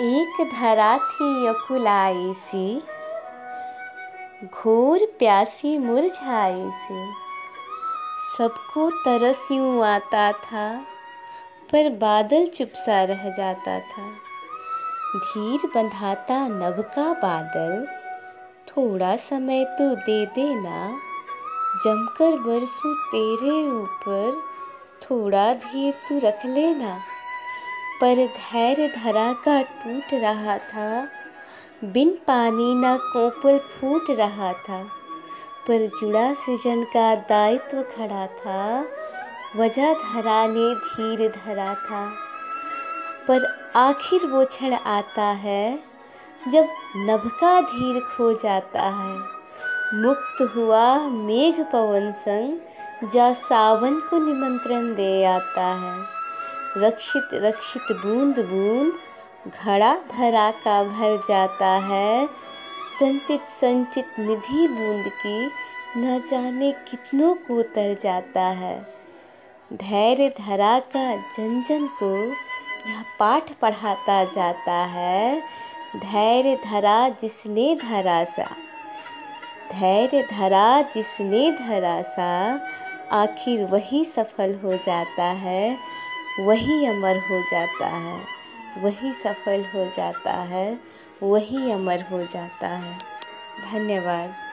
एक धरा थी अकुलाई सी घोर प्यासी मुरझाई सी सबको तरस यूँ आता था, पर बादल चुपसा रह जाता था। धीर बंधाता नभ का बादल, थोड़ा समय तो दे देना। जमकर बरसू तेरे ऊपर, थोड़ा धीर तू रख लेना। पर धैर्य धरा का टूट रहा था। बिन पानी न कोपल फूट रहा था, पर जुड़ा सृजन का दायित्व खड़ा था। वजह धरा ने धीर धरा था, पर आखिर वो क्षण आता है जब नभ का धीर खो जाता है। मुक्त हुआ मेघ पवन संग, जा सावन को निमंत्रण दे आता है। रक्षित रक्षित बूंद बूंद, घड़ा धरा का भर जाता है। संचित संचित निधि बूंद की न जाने कितनों को तर जाता है। धैर्य धरा का जन जन को यह पाठ पढ़ाता जाता है। धैर्य धरा जिसने धरा सा, धैर्य धरा जिसने धरा सा, आखिर वही सफल हो जाता है। वही अमर हो जाता है, वही सफल हो जाता है, वही अमर हो जाता है। धन्यवाद।